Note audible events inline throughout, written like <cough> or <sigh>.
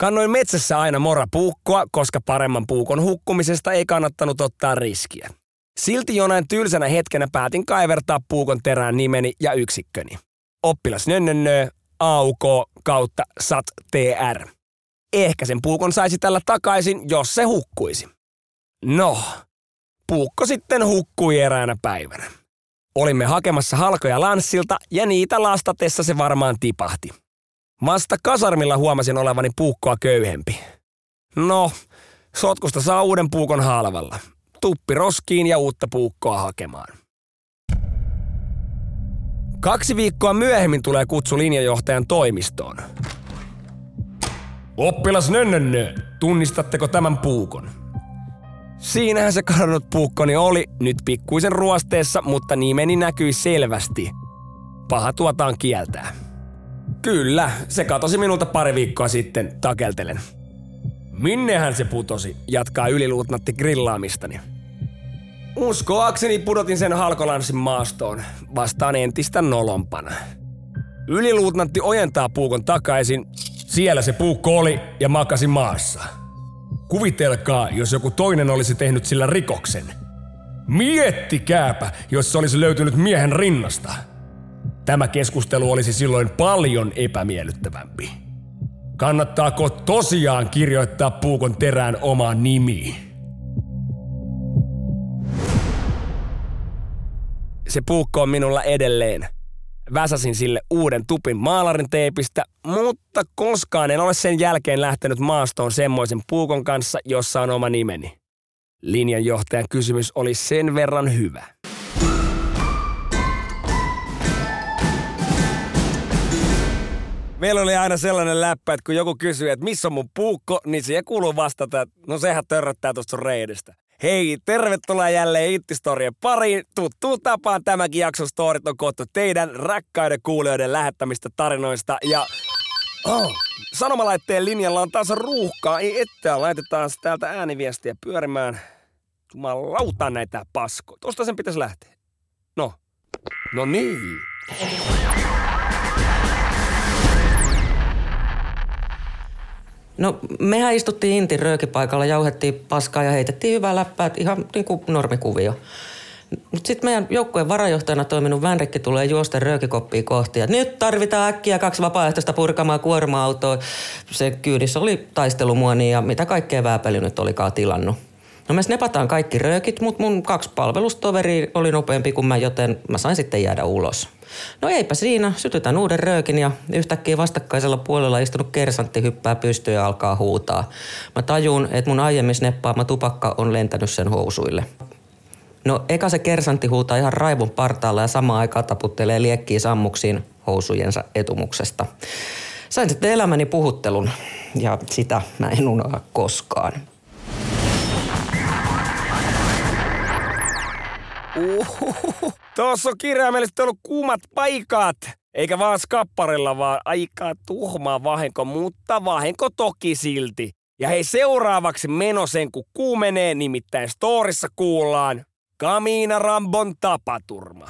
Kannoin metsässä aina morapuukkoa, koska paremman puukon hukkumisesta ei kannattanut ottaa riskiä. Silti jonain tylsänä hetkenä päätin kaivertaa puukon terään nimeni ja yksikköni. Oppilas Nönnönnö, AUK kautta SAT TR. Ehkä sen puukon saisi tällä takaisin, jos se hukkuisi. No, puukko sitten hukkui eräänä päivänä. Olimme hakemassa halkoja lanssilta ja niitä lastatessa se varmaan tipahti. Vasta kasarmilla huomasin olevani puukkoa köyhempi. No, sotkusta saa uuden puukon halvalla. Tuppi roskiin ja uutta puukkoa hakemaan. Kaksi viikkoa myöhemmin tulee kutsu linjajohtajan toimistoon. Oppilas Nönnönnö, tunnistatteko tämän puukon? Siinähän se kadonnut puukkoni oli, nyt pikkuisen ruosteessa, mutta nimeni näkyi selvästi. Paha tuotaan kieltää. Kyllä, se katosi minulta pari viikkoa sitten, takeltelen. Minnehän se putosi, jatkaa yliluutnatti grillaamistani. Uskoakseni pudotin sen halkolanssin maastoon, vastaan entistä nolompana. Yliluutnantti ojentaa puukon takaisin, siellä se puukko oli ja makasi maassa. Kuvitelkaa, jos joku toinen olisi tehnyt sillä rikoksen. Miettikääpä, jos se olisi löytynyt miehen rinnasta – Tämä keskustelu olisi silloin paljon epämiellyttävämpi. Kannattaako tosiaan kirjoittaa puukon terään oma nimi? Se puukko on minulla edelleen. Väsäsin sille uuden tupin maalarin teipistä, mutta koskaan en ole sen jälkeen lähtenyt maastoon semmoisen puukon kanssa, jossa on oma nimeni. Linjanjohtajan kysymys oli sen verran hyvä. Meillä oli aina sellainen läppä, että kun joku kysyy, että missä on mun puukko, niin siihen kuuluu vastata, että no sehän törröttää tuosta reidestä. Hei, tervetuloa jälleen Ittistorien pariin. Tuttu tapaan tämäkin jakson storit on koottu teidän rakkaiden kuulijoiden lähettämistä tarinoista. Ja oh, sanomalaitteen linjalla on taas ruuhkaa. Ei ettää, laitetaan täältä ääniviestiä pyörimään. Jumalauta näitä paskoja. Tuosta sen pitäisi lähteä. No, no niin. No mehän istuttiin Intin röökipaikalla, jauhettiin paskaa ja heitettiin hyvää läppää, ihan niin kuin normikuvio. Mutta sitten meidän joukkueen varajohtajana toiminut Vänrikki tulee juosten röökikoppia kohti. Ja nyt tarvitaan äkkiä kaksi vapaaehtoista purkamaan kuorma-autoa. Se kyydissä oli taistelumuoni ja mitä kaikkea vääpeli nyt olikaan tilannut. No me nepataan kaikki röökit, mutta mun kaksi palvelustoveri oli nopeampi kuin mä, joten mä sain sitten jäädä ulos. No eipä siinä, sytytän uuden röökin ja yhtäkkiä vastakkaisella puolella istunut kersantti hyppää pystyyn ja alkaa huutaa. Mä tajun, että mun aiemmin sneppaama tupakka on lentänyt sen housuille. No eka se kersantti huutaa ihan raivon partaalla ja samaan aikaan taputtelee liekkiä sammuksiin housujensa etumuksesta. Sain sitten elämäni puhuttelun ja sitä mä en unohda koskaan. Uhuhu. Tuossa on kirjaimellisesti ollut kuumat paikat. Eikä vaan skapparilla, vaan aika tuhma vahinko, mutta vahinko toki silti. Ja hei seuraavaksi meno sen kun kuumenee, nimittäin storissa kuullaan Kamiina Rambon tapaturma.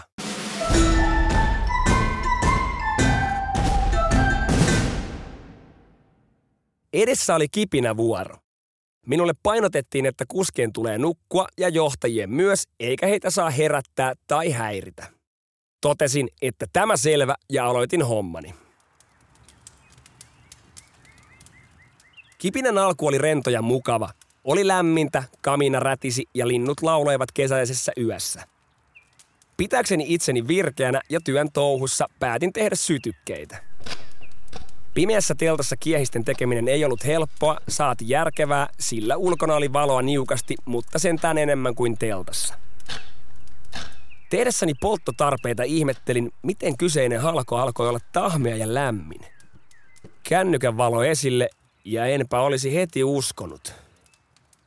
Edessä oli kipinä vuoro. Minulle painotettiin, että kuskien tulee nukkua ja johtajien myös, eikä heitä saa herättää tai häiritä. Totesin, että tämä selvä ja aloitin hommani. Kipinen alku oli rento ja mukava, Oli lämmintä, kamina rätisi ja linnut lauloivat kesäisessä yössä. Pitääkseni itseni virkeänä ja työn touhussa päätin tehdä sytykkeitä. Pimeässä teltassa kiehisten tekeminen ei ollut helppoa, saati järkevää, sillä ulkona oli valoa niukasti, mutta sentään enemmän kuin teltassa. Tehdessäni polttotarpeita ihmettelin, miten kyseinen halko alkoi olla tahmea ja lämmin. Kännykän valo esille ja enpä olisi heti uskonut.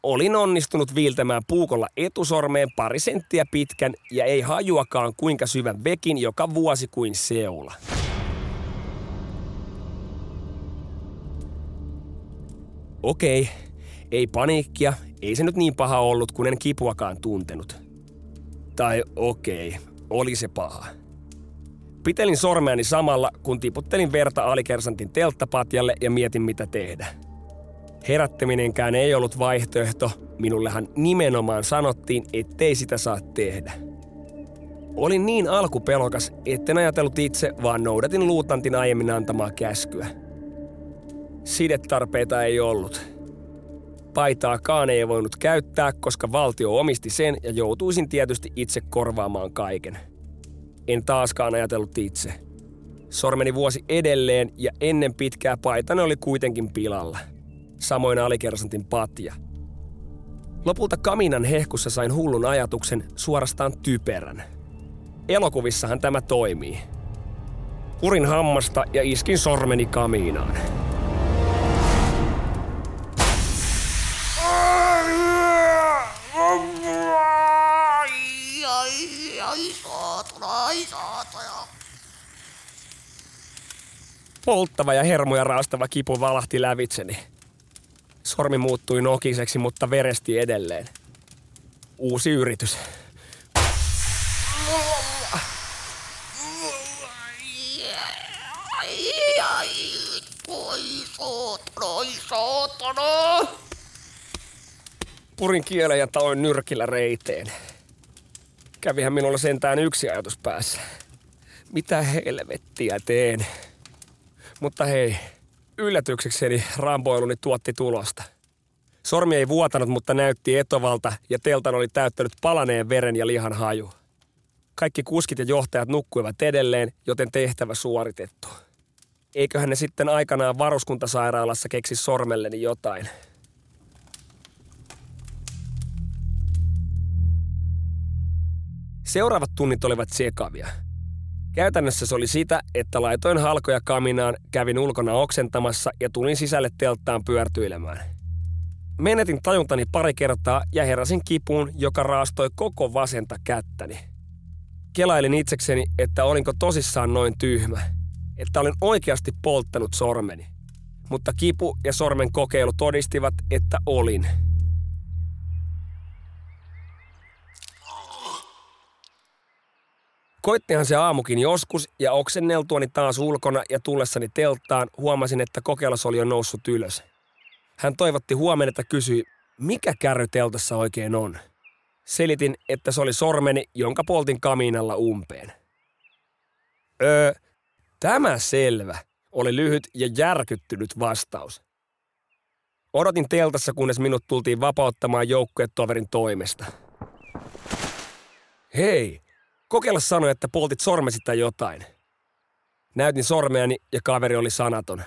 Olin onnistunut viiltämään puukolla etusormeen pari senttiä pitkän ja ei hajuakaan kuinka syvän vekin joka vuosi kuin seula. Okei, ei paniikkia, ei se nyt niin paha ollut, kun en kipuakaan tuntenut. Tai okei, oli se paha. Pitelin sormeani samalla, kun tiputtelin verta alikersantin telttapatjalle ja mietin mitä tehdä. Herättäminenkään ei ollut vaihtoehto, minullehan nimenomaan sanottiin, ettei sitä saa tehdä. Olin niin alkupelokas, etten ajatellut itse, vaan noudatin luutantin aiemmin antamaa käskyä. Sidetarpeita ei ollut. Paitaakaan ei voinut käyttää, koska valtio omisti sen ja joutuisin tietysti itse korvaamaan kaiken. En taaskaan ajatellut itse. Sormeni vuosi edelleen ja ennen pitkää paitani oli kuitenkin pilalla. Samoin alikersantin patja. Lopulta kaminan hehkussa sain hullun ajatuksen suorastaan typerän. Elokuvissahan tämä toimii. Purin hammasta ja iskin sormeni kamiinaan. Polttava ja hermoja raastava kipu valahti lävitseni. Sormi muuttui nokiseksi, mutta veresti edelleen. Uusi yritys. Purin kielen ja taoin nyrkillä reiteen. Kävihän minulla sentään yksi ajatus päässä. Mitä helvettiä teen? Mutta hei, yllätyksekseni rampoiluni tuotti tulosta. Sormi ei vuotanut, mutta näytti etovalta ja teltan oli täyttänyt palaneen veren ja lihan haju. Kaikki kuskit ja johtajat nukkuivat edelleen, joten tehtävä suoritettu. Eiköhän ne sitten aikanaan varuskuntasairaalassa keksi sormelleni jotain. Seuraavat tunnit olivat sekavia. Käytännössä se oli sitä, että laitoin halkoja kaminaan, kävin ulkona oksentamassa ja tulin sisälle telttaan pyörtyilemään. Menetin tajuntani pari kertaa ja heräsin kipuun, joka raastoi koko vasenta kättäni. Kelailin itsekseni, että olinko tosissaan noin tyhmä, että olin oikeasti polttanut sormeni. Mutta kipu ja sormen kokeilu todistivat, että olin – Koittihan se aamukin joskus ja oksenneltuani taas ulkona ja tullessani telttaan huomasin, että kokeilas oli jo noussut ylös. Hän toivotti huomenna, että kysyi, mikä kärry teltassa oikein on. Selitin, että se oli sormeni, jonka poltin kamiinalla umpeen. Öö, tämä selvä, oli lyhyt ja järkyttynyt vastaus. Odotin teltassa, kunnes minut tultiin vapauttamaan joukkuetoverin toimesta. Hei, Kokeilla sanoi, että poltit sormesi tai jotain. Näytin sormeani ja kaveri oli sanaton.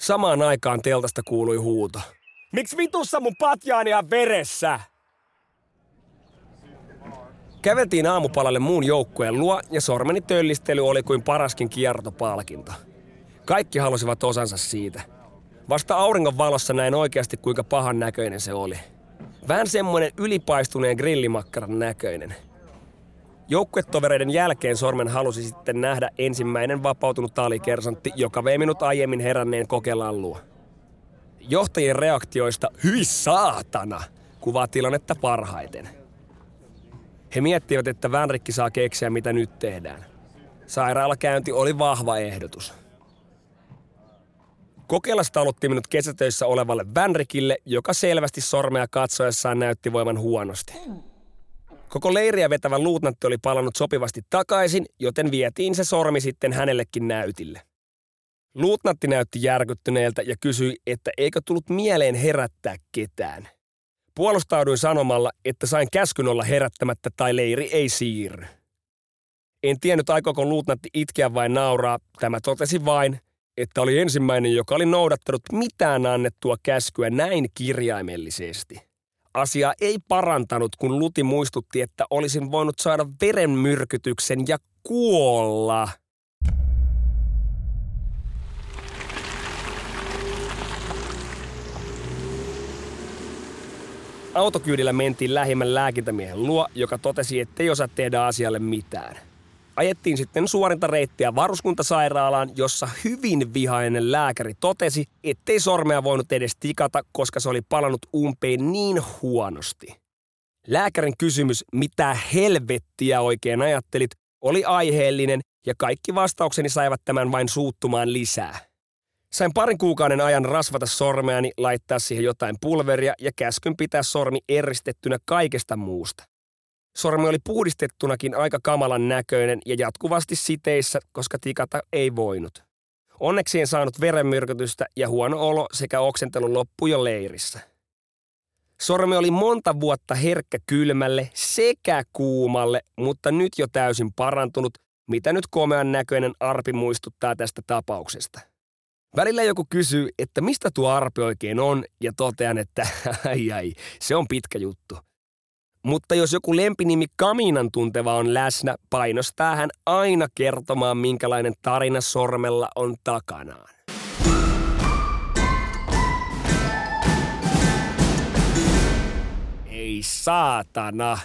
Samaan aikaan teltasta kuului huuto. Miksi vitussa mun patjaani on veressä? Käveltiin aamupalalle muun joukkueen luo ja sormeni töllistely oli kuin paraskin kiertopalkinto. Kaikki halusivat osansa siitä. Vasta auringon valossa näin oikeasti kuinka pahan näköinen se oli. Vähän semmoinen ylipaistuneen grillimakkaran näköinen – Joukkuetovereiden jälkeen Sormen halusi sitten nähdä ensimmäinen vapautunut taalikersantti, joka vei minut aiemmin heränneen kokelaan luo. Johtajien reaktioista, hyi saatana, kuvaa tilannetta parhaiten. He miettivät, että Vänrikki saa keksiä, mitä nyt tehdään. Sairaalakäynti oli vahva ehdotus. Kokeilasta talutti minut kesätöissä olevalle Vänrikille, joka selvästi sormea katsoessaan näytti voiman huonosti. Koko leiriä vetävä luutnantti oli palannut sopivasti takaisin, joten vietiin se sormi sitten hänellekin näytille. Luutnantti näytti järkyttyneeltä ja kysyi, että eikö tullut mieleen herättää ketään. Puolustauduin sanomalla, että sain käskyn olla herättämättä tai leiri ei siirry. En tiennyt aikooko luutnantti itkeä vai nauraa, tämä totesi vain, että oli ensimmäinen, joka oli noudattanut mitään annettua käskyä näin kirjaimellisesti. Asia ei parantanut, kun Luti muistutti, että olisin voinut saada verenmyrkytyksen ja kuolla – Autokyydillä mentiin lähimmän lääkintämiehen luo, joka totesi, ettei osaa tehdä asialle mitään. Ajettiin sitten suorinta reittiä varuskuntasairaalaan, jossa hyvin vihainen lääkäri totesi, ettei sormea voinut edes tikata, koska se oli palannut umpeen niin huonosti. Lääkärin kysymys, mitä helvettiä oikein ajattelit, oli aiheellinen ja kaikki vastaukseni saivat tämän vain suuttumaan lisää. Sain parin kuukauden ajan rasvata sormeani, laittaa siihen jotain pulveria ja käskyn pitää sormi eristettynä kaikesta muusta. Sormi oli puhdistettunakin aika kamalan näköinen ja jatkuvasti siteissä, koska tikata ei voinut. Onneksi en saanut verenmyrkytystä ja huono olo sekä oksentelu loppui jo leirissä. Sormi oli monta vuotta herkkä kylmälle sekä kuumalle, mutta nyt jo täysin parantunut, mitä nyt komean näköinen arpi muistuttaa tästä tapauksesta. Välillä joku kysyy, että mistä tuo arpi oikein on, ja totean, että <laughs> ai ai, se on pitkä juttu. Mutta jos joku lempinimi Kaminan tunteva on läsnä, painostaa hän aina kertomaan, minkälainen tarina sormella on takanaan. Ei saatana.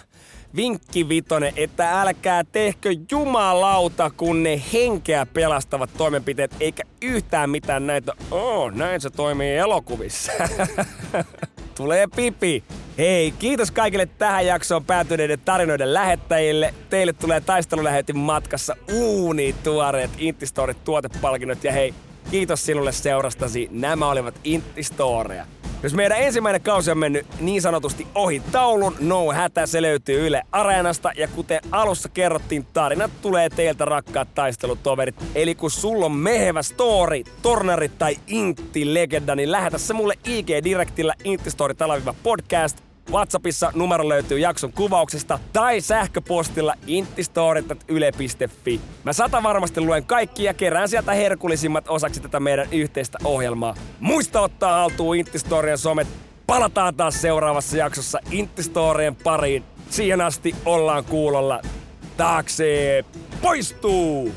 Vinkki vitonen, että älkää tehkö jumalauta, kun ne henkeä pelastavat toimenpiteet, eikä yhtään mitään näitä, oh, näin se toimii elokuvissa. <laughs> Tulee pipi. Hei, kiitos kaikille tähän jaksoon päätyneiden tarinoiden lähettäjille. Teille tulee taistelulähetin matkassa uuni tuoreet Intistorit tuotepalkinnot ja hei, kiitos sinulle seurastasi. Nämä olivat Intistoreja. Jos meidän ensimmäinen kausi on mennyt niin sanotusti ohi taulun, no hätä, se löytyy Yle Areenasta ja kuten alussa kerrottiin, tarinat tulee teiltä rakkaat taistelutoverit. Eli kun sulla on mehevä story, tornari tai intti-legenda, niin lähetä se mulle IG-direktillä Intti-story podcast WhatsAppissa numero löytyy jakson kuvauksesta tai sähköpostilla intistorit.yle.fi. Mä sata varmasti luen kaikki ja kerään sieltä herkullisimmat osaksi tätä meidän yhteistä ohjelmaa. Muista ottaa haltuun Intistorien somet. Palataan taas seuraavassa jaksossa Intistorien pariin. Siihen asti ollaan kuulolla. Taakse poistuu!